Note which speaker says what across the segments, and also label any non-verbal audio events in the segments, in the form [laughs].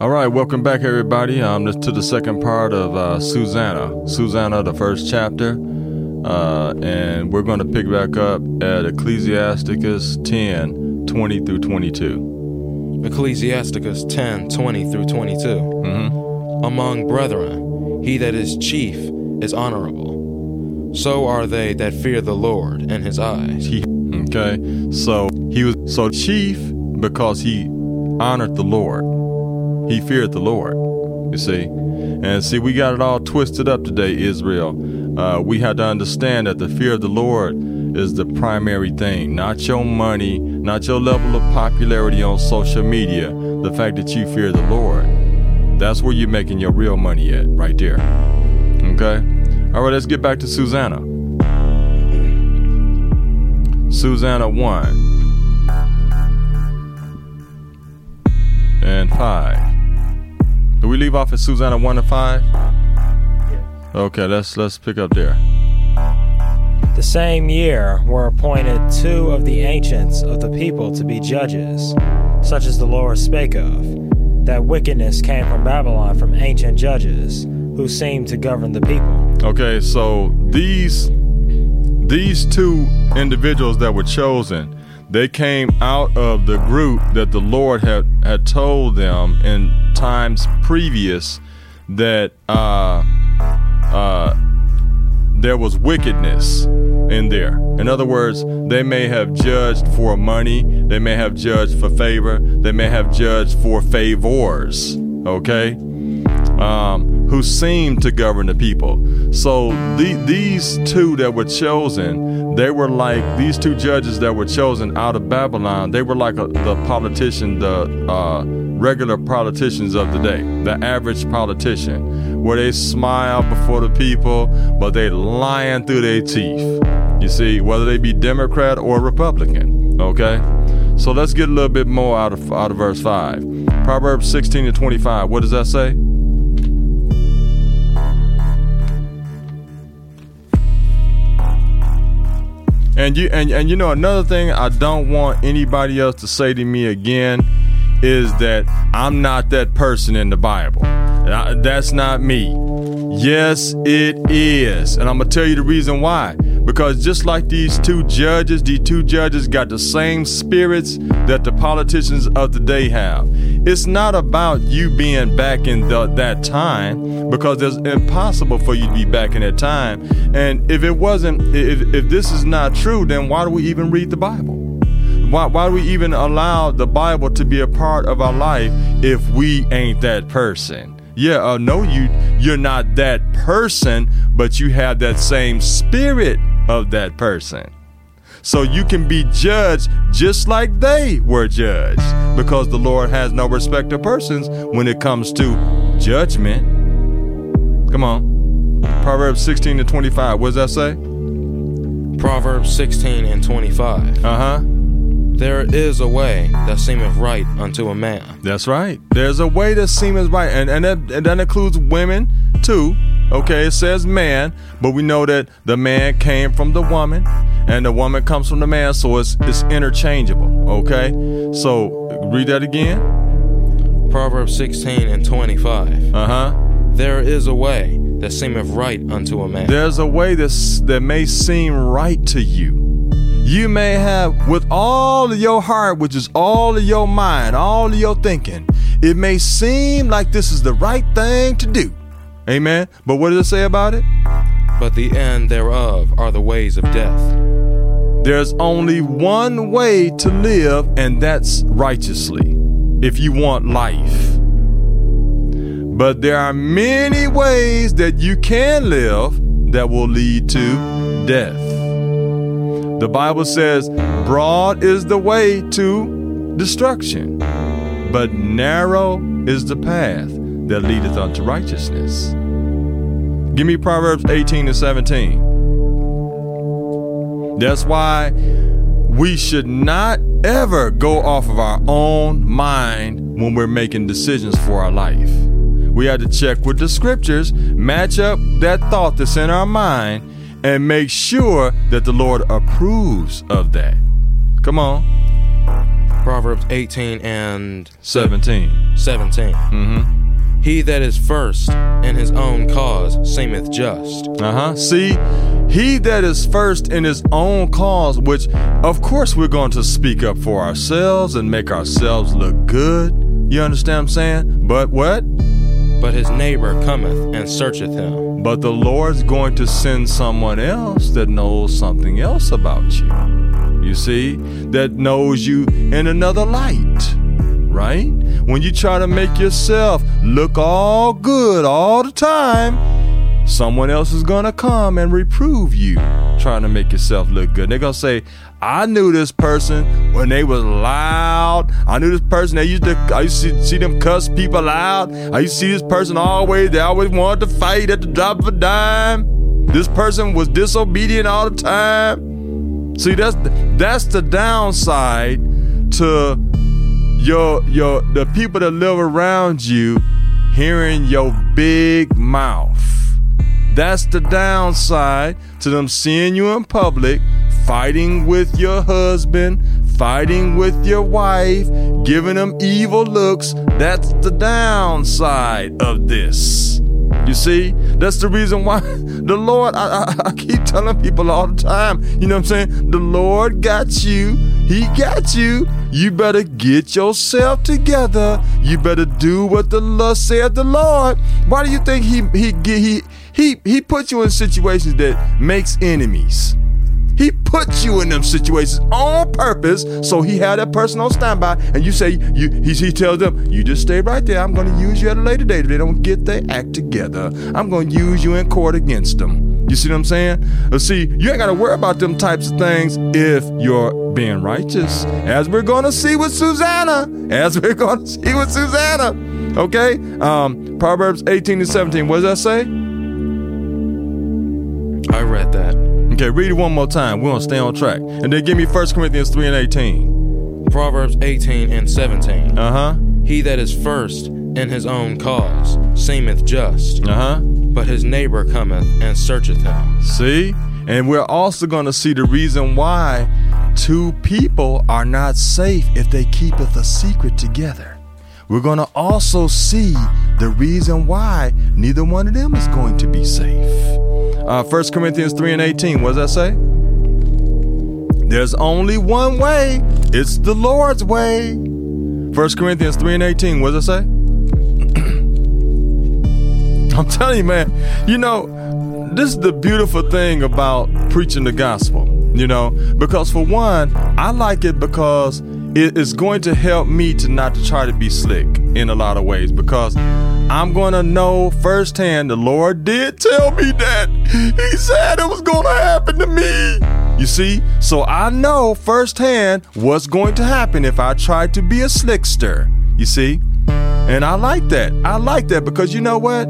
Speaker 1: All right, welcome back, everybody. Um, this to the second part of uh, Susanna. Susanna, the first chapter, uh, and we're going to pick back up at Ecclesiasticus 10, 20 through 22.
Speaker 2: Ecclesiasticus 10 20 through 22.
Speaker 1: Mm-hmm.
Speaker 2: Among brethren, he that is chief is honorable. So are they that fear the Lord in his eyes.
Speaker 1: He, okay, so he was so chief because he honored the Lord. He feared the Lord. You see, and see, we got it all twisted up today, Israel. Uh, we had to understand that the fear of the Lord is the primary thing, not your money, not your level of popularity on social media. The fact that you fear the Lord, that's where you're making your real money at, right there. Okay. All right, let's get back to Susanna. Susanna 1 and 5. Do we leave off at Susanna 1 and 5? Okay, let's let's pick up there.
Speaker 3: The same year were appointed two of the ancients of the people to be judges, such as the Lord spake of. That wickedness came from Babylon from ancient judges, who seemed to govern the people.
Speaker 1: Okay, so these these two individuals that were chosen, they came out of the group that the Lord had had told them in times previous that uh uh there was wickedness in there. In other words, they may have judged for money, they may have judged for favor, they may have judged for favors, okay? Um, who seemed to govern the people. So the, these two that were chosen, they were like these two judges that were chosen out of Babylon. They were like a, the politician, the uh, regular politicians of the day, the average politician, where they smile before the people, but they lying through their teeth. You see, whether they be Democrat or Republican. Okay, so let's get a little bit more out of out of verse five. Proverbs 16 to 25. What does that say? And you and, and you know another thing I don't want anybody else to say to me again is that I'm not that person in the Bible. That's not me. Yes, it is. And I'm going to tell you the reason why. Because just like these two judges, these two judges got the same spirits that the politicians of the day have. It's not about you being back in the, that time because it's impossible for you to be back in that time. And if it wasn't, if, if this is not true, then why do we even read the Bible? Why, why do we even allow the Bible to be a part of our life if we ain't that person? Yeah, uh, no, you you're not that person, but you have that same spirit of that person. So you can be judged just like they were judged, because the Lord has no respect of persons when it comes to judgment. Come on, Proverbs 16 to 25. What does that say?
Speaker 2: Proverbs 16 and 25.
Speaker 1: Uh huh.
Speaker 2: There is a way that seemeth right unto a man.
Speaker 1: That's right. There's a way that seemeth right, and and that, and that includes women too. Okay, it says man, but we know that the man came from the woman, and the woman comes from the man, so it's it's interchangeable. Okay, so read that again.
Speaker 2: Proverbs 16 and 25.
Speaker 1: Uh huh.
Speaker 2: There is a way that seemeth right unto a man.
Speaker 1: There's a way that's, that may seem right to you. You may have, with all of your heart, which is all of your mind, all of your thinking, it may seem like this is the right thing to do. Amen. But what does it say about it?
Speaker 2: but the end thereof are the ways of death.
Speaker 1: There's only one way to live, and that's righteously, if you want life. But there are many ways that you can live that will lead to death. The Bible says, Broad is the way to destruction, but narrow is the path that leadeth unto righteousness. Give me Proverbs 18 and 17. That's why we should not ever go off of our own mind when we're making decisions for our life. We have to check with the scriptures, match up that thought that's in our mind, and make sure that the Lord approves of that. Come on.
Speaker 2: Proverbs 18 and
Speaker 1: 17.
Speaker 2: 17.
Speaker 1: Mm-hmm.
Speaker 2: He that is first in his own cause seemeth just.
Speaker 1: Uh-huh. See, he that is first in his own cause, which of course we're going to speak up for ourselves and make ourselves look good. You understand what I'm saying? But what?
Speaker 2: But his neighbor cometh and searcheth him.
Speaker 1: But the Lord's going to send someone else that knows something else about you. You see, that knows you in another light, right? When you try to make yourself look all good all the time, someone else is going to come and reprove you trying to make yourself look good. They're going to say, I knew this person when they was loud. I knew this person. They used to. I used to see them cuss people out. I used to see this person always. They always wanted to fight at the drop of a dime. This person was disobedient all the time. See, that's that's the downside to your your the people that live around you hearing your big mouth. That's the downside to them seeing you in public, fighting with your husband, fighting with your wife, giving them evil looks. That's the downside of this. You see, that's the reason why [laughs] the Lord, I, I, I, keep telling people all the time, you know what I'm saying? The Lord got you. He got you. You better get yourself together. You better do what the Lord said the Lord. Why do you think he, he, he, he, he put you in situations that makes enemies? He put you in them situations on purpose, so he had that person on standby. And you say, you, he, he tells them, you just stay right there. I'm going to use you at a later date. If they don't get their act together, I'm going to use you in court against them. You see what I'm saying? Uh, see, you ain't got to worry about them types of things if you're being righteous. As we're going to see with Susanna. As we're [laughs] going to see with Susanna. Okay? Um, Proverbs 18 and 17. What does that say?
Speaker 2: I read that.
Speaker 1: Okay, read it one more time. We're gonna stay on track. And then give me 1 Corinthians 3 and 18.
Speaker 2: Proverbs 18 and 17.
Speaker 1: Uh-huh.
Speaker 2: He that is first in his own cause seemeth just,
Speaker 1: Uh-huh.
Speaker 2: but his neighbor cometh and searcheth him.
Speaker 1: See? And we're also gonna see the reason why two people are not safe if they keepeth a secret together. We're gonna also see the reason why neither one of them is going to be safe. Uh, 1 Corinthians 3 and 18, what does that say? There's only one way, it's the Lord's way. 1 Corinthians 3 and 18, what does that say? [clears throat] I'm telling you, man, you know, this is the beautiful thing about preaching the gospel, you know, because for one, I like it because it is going to help me to not to try to be slick in a lot of ways because I'm going to know firsthand the Lord did tell me that. He said it was going to happen to me. You see? So I know firsthand what's going to happen if I try to be a slickster. You see? And I like that. I like that because you know what?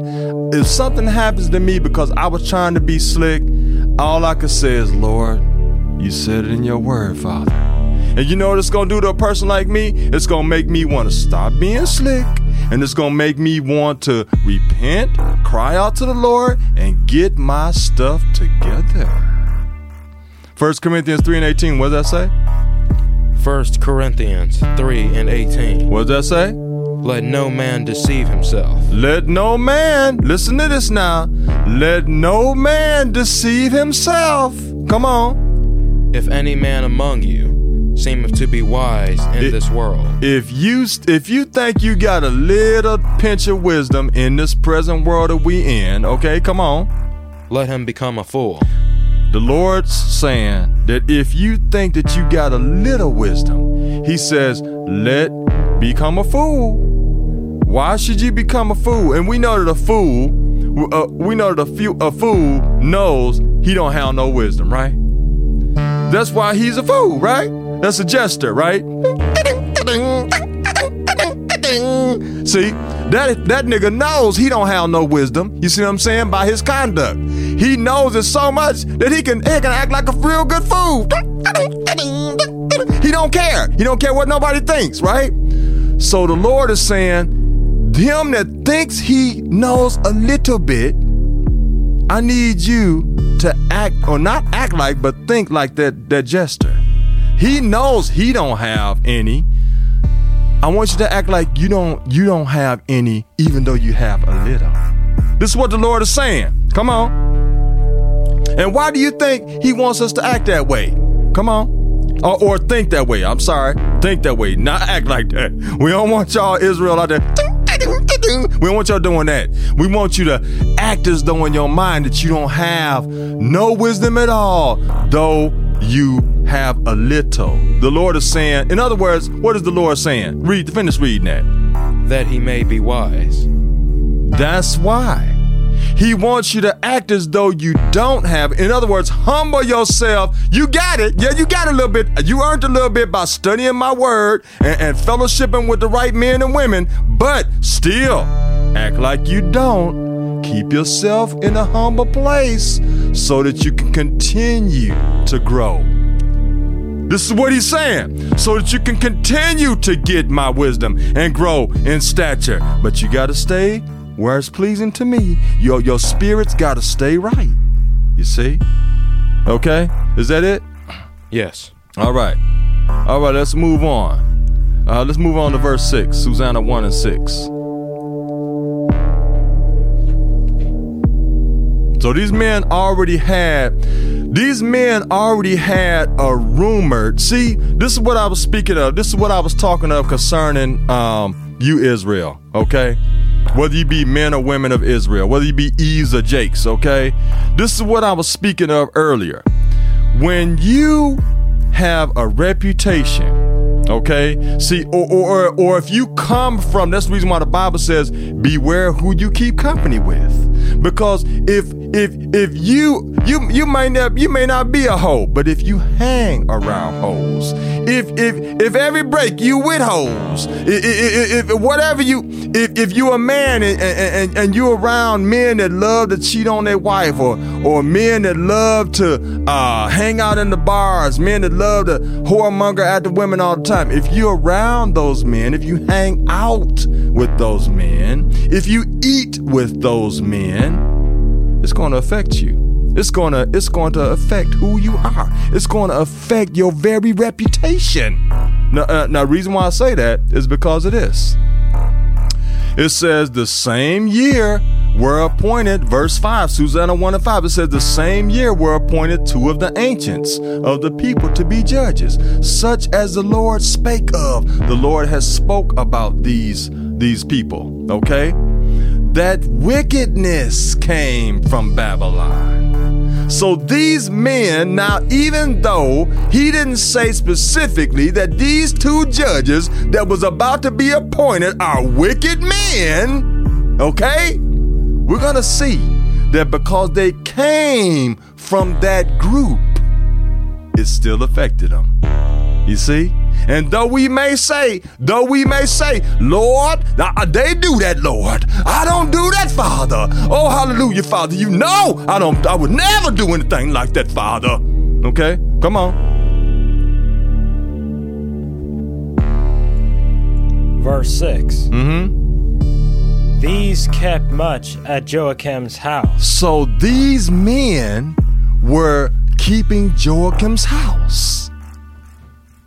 Speaker 1: If something happens to me because I was trying to be slick, all I can say is, Lord, you said it in your word, Father. And you know what it's gonna do to a person like me? It's gonna make me wanna stop being slick. And it's gonna make me want to repent, cry out to the Lord, and get my stuff together. 1 Corinthians 3 and 18, what does that say?
Speaker 2: 1 Corinthians 3 and 18.
Speaker 1: What does that say?
Speaker 2: Let no man deceive himself.
Speaker 1: Let no man, listen to this now, let no man deceive himself. Come on.
Speaker 2: If any man among you seemeth to be wise in
Speaker 1: It-
Speaker 2: this world,
Speaker 1: If you if you think you got a little pinch of wisdom in this present world that we in, okay, come on.
Speaker 2: let him become a fool,
Speaker 1: The Lord's saying that if you think that you got a little wisdom, He says, let become a fool. Why should you become a fool? And we know that a fool, uh, we know that a, few, a fool knows he don't have no wisdom, right? That's why he's a fool, right? That's a jester, right? See, that that nigga knows he don't have no wisdom. You see what I'm saying? By his conduct, he knows it so much that he can he can act like a real good fool. He don't care. He don't care what nobody thinks, right? So the Lord is saying, him that thinks he knows a little bit, I need you to act or not act like, but think like that that jester. He knows he don't have any. I want you to act like you don't you don't have any, even though you have a little. This is what the Lord is saying. Come on. And why do you think He wants us to act that way? Come on. Or, or think that way. I'm sorry. Think that way. Not act like that. We don't want y'all Israel out there. We don't want y'all doing that. We want you to act as though in your mind that you don't have no wisdom at all, though you have a little. The Lord is saying, in other words, what is the Lord saying? Read, finish reading that.
Speaker 2: that he may be wise.
Speaker 1: That's why. He wants you to act as though you don't have. In other words, humble yourself. You got it. Yeah, you got a little bit. You earned a little bit by studying my word and, and fellowshipping with the right men and women, but still act like you don't. Keep yourself in a humble place so that you can continue to grow. This is what he's saying, so that you can continue to get my wisdom and grow in stature. But you got to stay where it's pleasing to me. Your your spirit's got to stay right. You see? Okay? Is that it?
Speaker 2: Yes.
Speaker 1: All right. All right, let's move on. Uh, let's move on to verse 6, Susanna 1 and 6. So these men already had these men already had a rumored. See, this is what I was speaking of. This is what I was talking of concerning um, you, Israel. Okay, whether you be men or women of Israel, whether you be Eves or Jakes. Okay, this is what I was speaking of earlier. When you have a reputation, okay, see, or or or if you come from, that's the reason why the Bible says, beware who you keep company with. Because if if if you you you may not you may not be a hoe, but if you hang around hoes, if if if every break you with hoes, if, if, if whatever you if if you a man and, and and you around men that love to cheat on their wife or or men that love to uh, hang out in the bars, men that love to whoremonger at the women all the time. If you're around those men, if you hang out with those men, if you eat with those men, it's going to affect you. It's going to it's going to affect who you are. It's going to affect your very reputation. Now, uh, now, reason why I say that is because of this. It says the same year were appointed, verse 5, Susanna 1 and 5, it says the same year were appointed two of the ancients of the people to be judges, such as the Lord spake of. The Lord has spoke about these, these people, okay? That wickedness came from Babylon. So these men, now, even though he didn't say specifically that these two judges that was about to be appointed are wicked men, okay? We're gonna see that because they came from that group, it still affected them. You see? And though we may say, though we may say, Lord, they do that, Lord. I don't do that, Father. Oh, hallelujah, Father. You know I don't I would never do anything like that, Father. Okay? Come on.
Speaker 3: Verse 6
Speaker 1: Mm-hmm.
Speaker 3: These kept much at Joachim's house.
Speaker 1: So these men were keeping Joachim's house.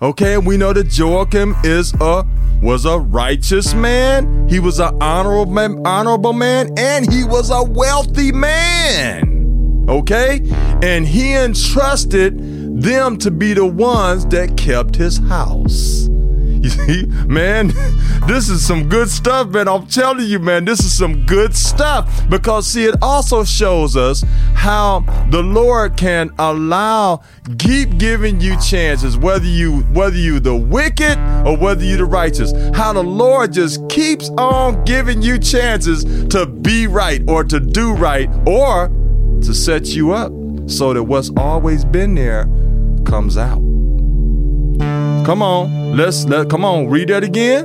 Speaker 1: Okay, we know that Joachim is a was a righteous man. He was an honorable honorable man, and he was a wealthy man. Okay, and he entrusted them to be the ones that kept his house. You see, man, [laughs] this is some good stuff, man. I'm telling you, man, this is some good stuff. Because see, it also shows us how the Lord can allow, keep giving you chances, whether you whether you the wicked or whether you the righteous. How the Lord just keeps on giving you chances to be right or to do right or to set you up so that what's always been there comes out. Come on, let's let come on, read that again.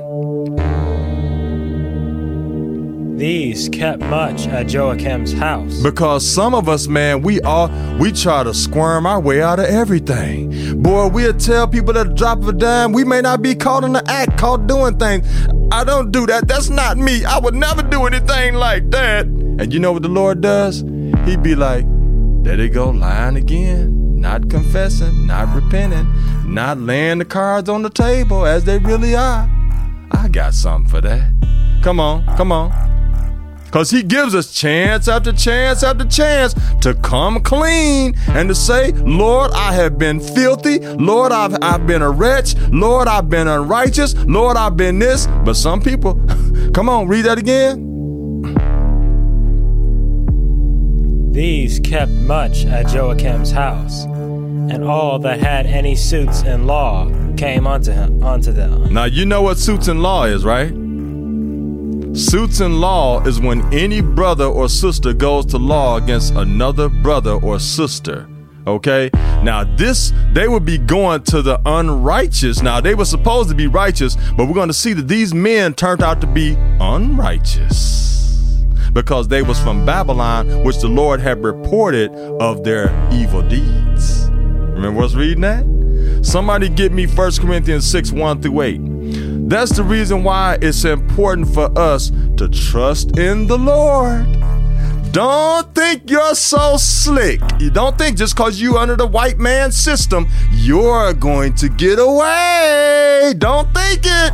Speaker 3: These kept much at Joachim's house.
Speaker 1: Because some of us, man, we are we try to squirm our way out of everything. Boy, we'll tell people at the drop of a dime, we may not be caught in the act, caught doing things. I don't do that. That's not me. I would never do anything like that. And you know what the Lord does? He'd be like, there they go, lying again not confessing, not repenting, not laying the cards on the table as they really are. I got something for that. Come on, come on. Because he gives us chance after chance after chance to come clean and to say, Lord, I have been filthy. Lord, I've, I've been a wretch. Lord, I've been unrighteous. Lord, I've been this. But some people, [laughs] come on, read that again.
Speaker 3: These kept much at Joachim's house, and all that had any suits in law came unto him unto them.
Speaker 1: Now, you know what suits in law is, right? Suits in law is when any brother or sister goes to law against another brother or sister. Okay? Now, this, they would be going to the unrighteous. Now, they were supposed to be righteous, but we're going to see that these men turned out to be unrighteous because they was from Babylon, which the Lord had reported of their evil deeds. Remember us reading that? Somebody get me 1 Corinthians 6 1 through 8. That's the reason why it's important for us to trust in the Lord. Don't think you're so slick. You don't think just because you under the white man system, you're going to get away. Don't think it.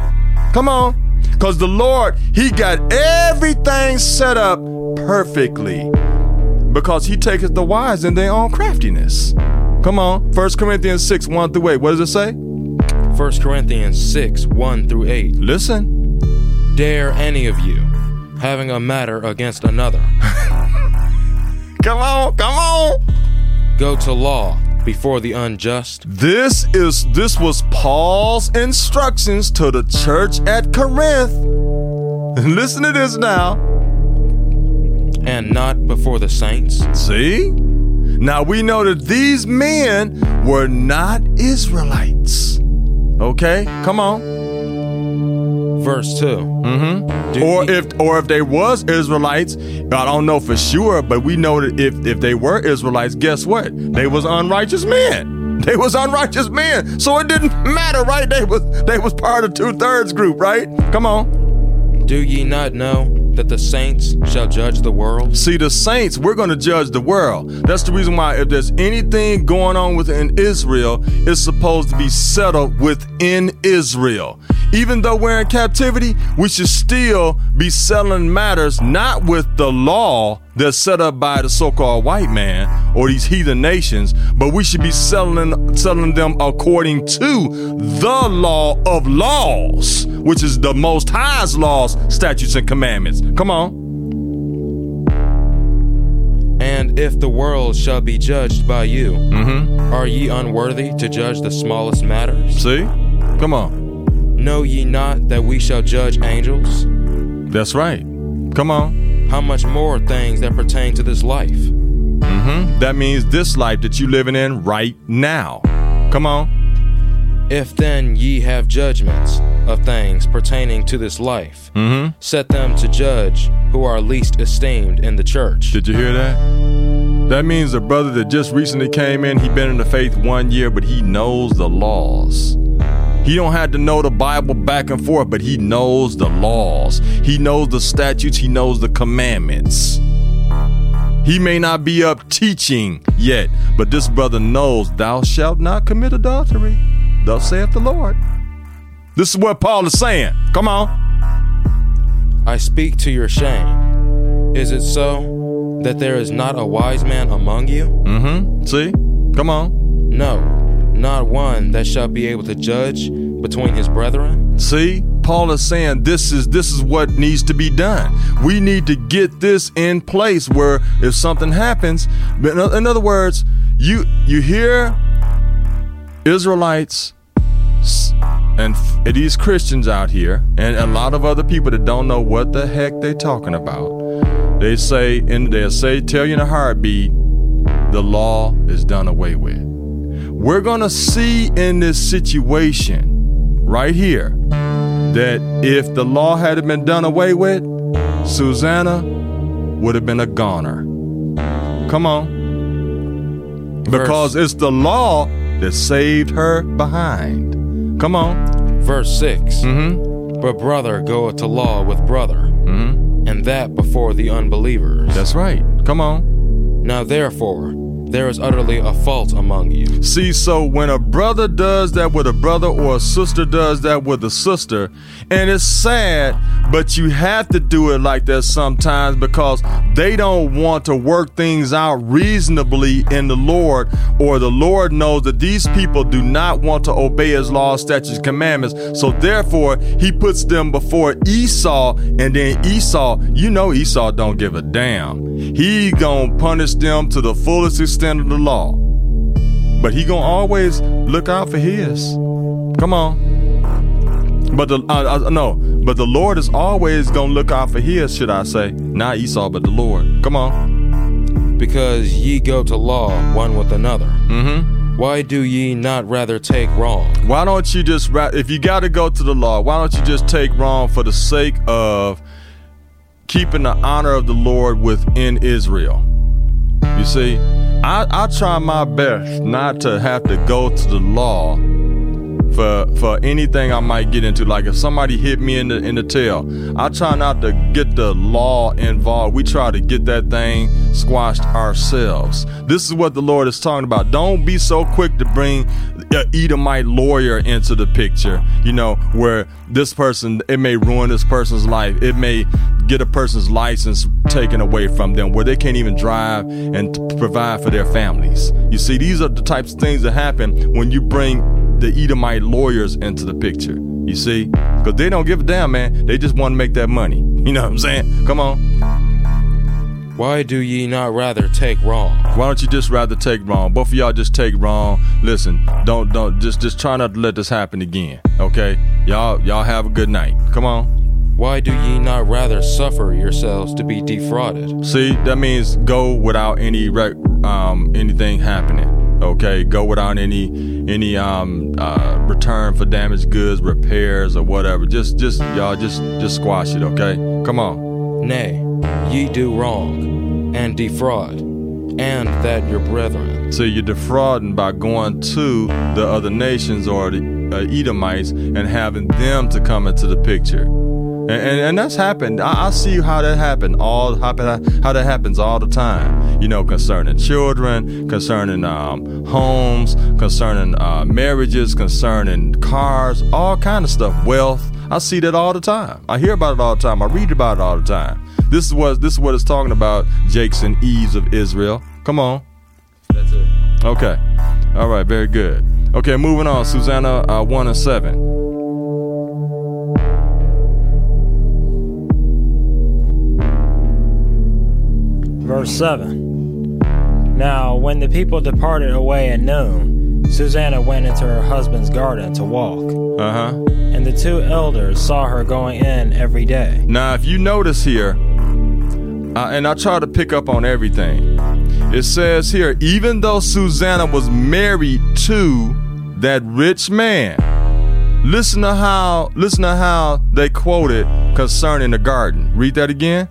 Speaker 1: Come on. Because the Lord, He got everything set up perfectly. Because He taketh the wise in their own craftiness. Come on. 1 Corinthians 6, 1 through 8. What does it say?
Speaker 2: 1 Corinthians 6 1 through 8.
Speaker 1: Listen.
Speaker 2: Dare any of you, having a matter against another, [laughs]
Speaker 1: Come on, come on.
Speaker 2: go to law before the unjust?
Speaker 1: This is this was Paul's instructions to the church at Corinth. Listen to this now.
Speaker 2: and not before the saints?
Speaker 1: See? Now we know that these men were not Israelites. Okay? Come on.
Speaker 2: Verse 2.
Speaker 1: Mm-hmm. Or if or if they was Israelites, I don't know for sure, but we know that if if they were Israelites, guess what? They was unrighteous men. They was unrighteous men. So it didn't matter, right? They was they was part of two thirds group, right? Come on.
Speaker 2: Do ye not know that the saints shall judge the world?
Speaker 1: See, the saints, we're going to judge the world. That's the reason why, if there's anything going on within Israel, it's supposed to be settled within Israel. Even though we're in captivity, we should still be settling matters not with the law that's set up by the so-called white man or these heathen nations, but we should be settling settling them according to the law of laws, which is the most highest laws, statutes, and commandments. Come on.
Speaker 2: And if the world shall be judged by you,
Speaker 1: Mm-hmm.
Speaker 2: are ye unworthy to judge the smallest matters?
Speaker 1: See? Come on.
Speaker 2: Know ye not that we shall judge angels?
Speaker 1: That's right. Come on.
Speaker 2: How much more things that pertain to this life?
Speaker 1: Mm-hmm. That means this life that you living in right now. Come on.
Speaker 2: If then ye have judgments of things pertaining to this life,
Speaker 1: Mm-hmm.
Speaker 2: set them to judge who are least esteemed in the church.
Speaker 1: Did you hear that? That means a brother that just recently came in, he been in the faith one year, but he knows the laws. He don't have to know the Bible back and forth, but he knows the laws. He knows the statutes, he knows the commandments. He may not be up teaching yet, but this brother knows, Thou shalt not commit adultery. Thus saith the Lord. This is what Paul is saying. Come on.
Speaker 2: I speak to your shame. Is it so that there is not a wise man among you?
Speaker 1: Mm-hmm. See? Come on.
Speaker 2: No, not one that shall be able to judge between his brethren.
Speaker 1: See, Paul is saying this is this is what needs to be done. We need to get this in place where if something happens, in other words, you you hear Israelites and these Christians out here, and a lot of other people that don't know what the heck they're talking about. They say, and they'll say, tell you in a heartbeat, the law is done away with. We're gonna see in this situation right here that if the law had been done away with, Susanna would have been a goner. Come on. Because it's the law that saved her behind. Come on.
Speaker 2: Verse 6
Speaker 1: Mm-hmm.
Speaker 2: But brother goeth to law with brother,
Speaker 1: Mm-hmm.
Speaker 2: and that before the unbelievers.
Speaker 1: That's right. Come on.
Speaker 2: now therefore, there is utterly a fault among you.
Speaker 1: See, so when a brother does that with a brother or a sister does that with a sister, and it's sad, but you have to do it like that sometimes because they don't want to work things out reasonably in the Lord, or the Lord knows that these people do not want to obey his laws, statutes, commandments. So therefore, he puts them before Esau, and then Esau, you know Esau don't give a damn. He gonna punish them to the fullest extent of the law. But he gonna always look out for his. Come on. But the uh, uh, no, but the Lord is always gonna look out for his, should I say? Not Esau, but the Lord. Come on.
Speaker 2: Because ye go to law one with another.
Speaker 1: Mm-hmm.
Speaker 2: Why do ye not rather take wrong?
Speaker 1: Why don't you just if you got to go to the law? Why don't you just take wrong for the sake of keeping the honor of the Lord within Israel? You see, I, I try my best not to have to go to the law for for anything I might get into. Like if somebody hit me in the in the tail, I try not to get the law involved. We try to get that thing squashed ourselves. This is what the Lord is talking about. Don't be so quick to bring an Edomite lawyer into the picture. You know where this person it may ruin this person's life. It may get a person's license taken away from them where they can't even drive and provide for their families. You see, these are the types of things that happen when you bring the Edomite lawyers into the picture. You see? Because they don't give a damn, man. They just want to make that money. [laughs] You know what I'm saying? Come on.
Speaker 2: Why do ye not rather take wrong?
Speaker 1: Why don't you just rather take wrong? Both of y'all just take wrong. Listen, don't don't just just try not to let this happen again. Okay? Y'all y'all have a good night. Come on.
Speaker 2: Why do ye not rather suffer yourselves to be defrauded?
Speaker 1: See, that means go without any rec- um anything happening. Okay, go without any any um uh return for damaged goods, repairs or whatever. Just just y'all just just squash it, okay? Come on.
Speaker 2: Nay, ye do wrong, and defraud, and that your brethren.
Speaker 1: So you're defrauding by going to the other nations or the uh, Edomites and having them to come into the picture. And, and, and that's happened. I, I see how that happened. All how, that- happens all the time. You know, concerning children, concerning um, homes, concerning uh, marriages, concerning cars, all kind of stuff. Wealth. I see that all the time. I hear about it all the time. I read about it all the time. This is what this is what it's talking about. Jakes and Eves of Israel. Come on.
Speaker 2: That's it.
Speaker 1: Okay. All right. Very good. Okay. Moving on. Susanna uh, one and seven.
Speaker 3: Verse 7 Now, when the people departed away at noon, Susanna went into her husband's garden to walk,
Speaker 1: Uh huh.
Speaker 3: and the two elders saw her going in every day.
Speaker 1: Now, if you notice here, uh, and I try to pick up on everything, it says here, even though Susanna was married to that rich man, listen to how listen to how they quoted concerning the garden. Read that again.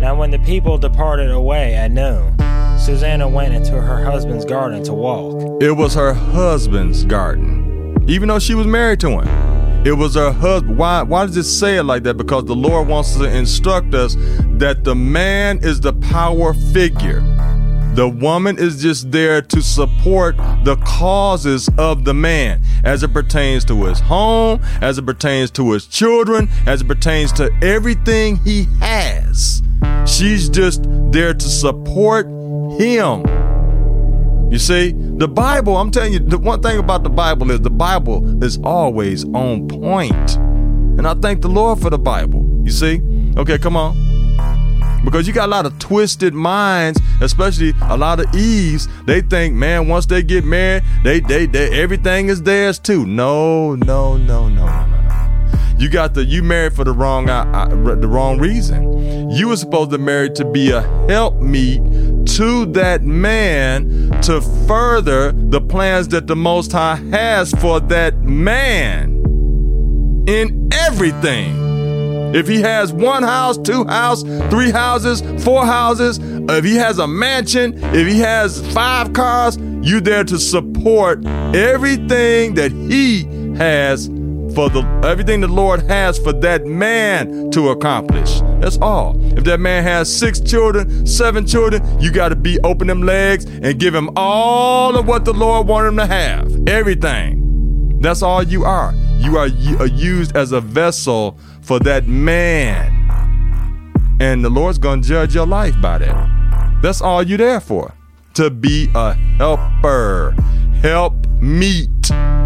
Speaker 3: Now, when the people departed away at noon, Susanna went into her husband's garden to walk.
Speaker 1: It was her husband's garden, even though she was married to him. It was her husband. Why? Why does it say it like that? Because the Lord wants to instruct us that the man is the power figure. The woman is just there to support the causes of the man as it pertains to his home, as it pertains to his children, as it pertains to everything he has. She's just there to support him. You see, the Bible, I'm telling you, the one thing about the Bible is the Bible is always on point. And I thank the Lord for the Bible. You see? Okay, come on. Because you got a lot of twisted minds, especially a lot of Eves. They think, man, once they get married, they they, they everything is theirs too. No, no, no, no, no, no. You got the you married for the wrong uh, uh, the wrong reason. You were supposed to marry to be a helpmeet to that man to further the plans that the Most High has for that man in everything. If he has one house, two house, three houses, four houses, if he has a mansion, if he has five cars, you there to support everything that he has for the everything the Lord has for that man to accomplish. That's all. If that man has six children, seven children, you got to be open them legs and give him all of what the Lord wanted him to have. Everything. That's all you are. You are, you are used as a vessel for that man. And the Lord's going to judge your life by that. That's all you're there for. To be a helper. Help meet.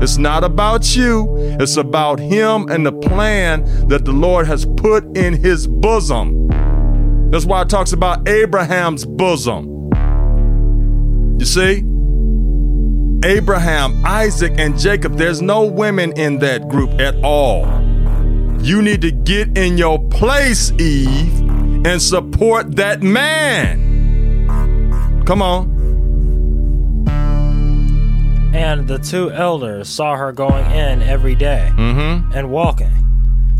Speaker 1: It's not about you, it's about Him and the plan that the Lord has put in His bosom. That's why it talks about Abraham's bosom. You see? Abraham, Isaac, and Jacob, there's no women in that group at all. You need to get in your place, Eve, and support that man. Come on.
Speaker 3: And the two elders saw her going in every day
Speaker 1: Mm-hmm.
Speaker 3: and walking,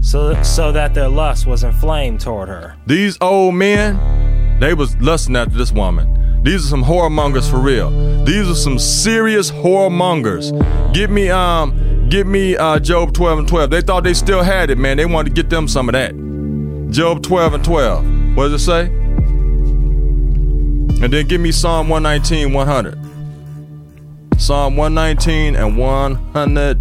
Speaker 3: so, so that their lust was inflamed toward her.
Speaker 1: These old men, they was lusting after this woman. These are some whoremongers for real. These are some serious whoremongers. Give me um, give me uh, Job 12 and 12. They thought they still had it, man. They wanted to get them some of that. Job 12 and 12. What does it say? And then give me Psalm 119, 100. Psalm 119 and 100.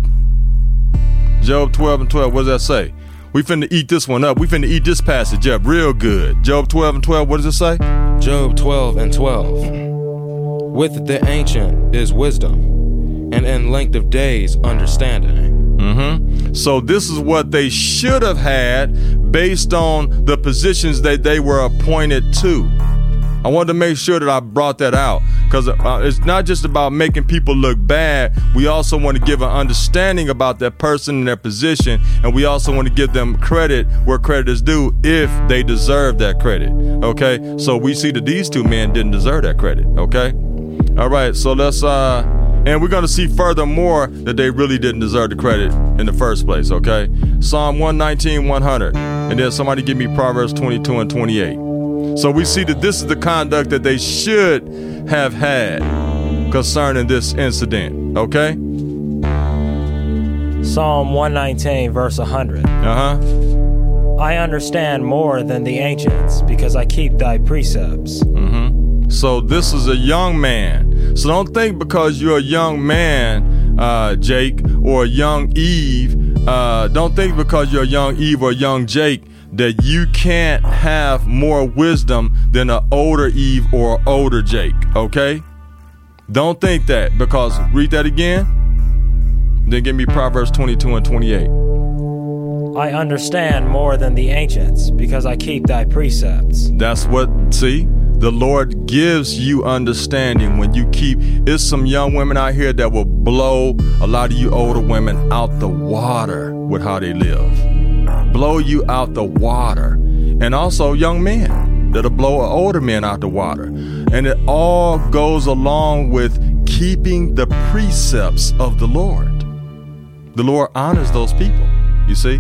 Speaker 1: Job 12 and 12. What does that say? We finna eat this one up. We finna eat this passage up real good. Job 12 and 12. What does it say?
Speaker 2: Job 12 and 12. With the ancient is wisdom, and in length of days understanding.
Speaker 1: Mm-hmm. So this is what they should have had based on the positions that they were appointed to. I wanted to make sure that I brought that out because uh, it's not just about making people look bad. We also want to give an understanding about that person and their position, and we also want to give them credit where credit is due if they deserve that credit. Okay, so we see that these two men didn't deserve that credit. Okay, all right, so let's uh, and we're gonna see furthermore that they really didn't deserve the credit in the first place. Okay, Psalm 119, 100, and then somebody give me Proverbs 22 and 28. So we see that this is the conduct that they should have had concerning this incident. Okay?
Speaker 3: Psalm 119, verse 100.
Speaker 1: Uh huh.
Speaker 3: I understand more than the ancients because I keep thy precepts.
Speaker 1: Mm-hmm. So this is a young man. So don't think because you're a young man, uh, Jake, or a young Eve, uh, don't think because you're a young Eve or a young Jake that you can't have more wisdom than an older Eve or older Jake, okay? Don't think that because read that again. Then give me Proverbs 22 and 28.
Speaker 3: I understand more than the ancients because I keep thy precepts.
Speaker 1: That's what, see, the Lord gives you understanding when you keep. It's some young women out here that will blow a lot of you older women out the water with how they live. Blow you out the water. And also young men that'll blow older men out the water. And it all goes along with keeping the precepts of the Lord. The Lord honors those people, you see?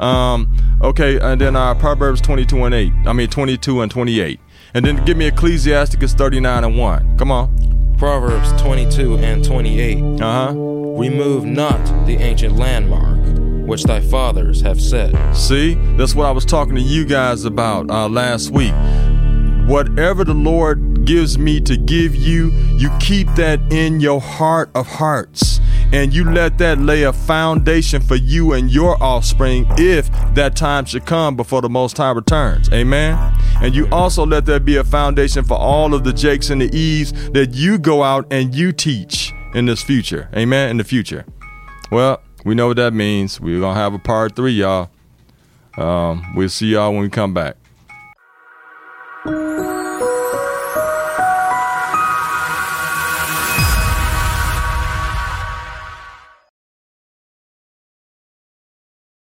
Speaker 1: Um, okay, and then uh, Proverbs 22 and 8. I mean, 22 and 28. And then give me Ecclesiasticus 39 and 1. Come on.
Speaker 2: Proverbs 22 and 28.
Speaker 1: Uh huh.
Speaker 2: Remove not the ancient landmark which thy fathers have set.
Speaker 1: See, that's what I was talking to you guys about uh, last week. Whatever the Lord gives me to give you, you keep that in your heart of hearts. And you let that lay a foundation for you and your offspring if that time should come before the Most High returns. Amen. And you also let there be a foundation for all of the Jakes and the Eves that you go out and you teach in this future. Amen. In the future. Well, we know what that means. We're going to have a part three, y'all. Um, we'll see y'all when we come back.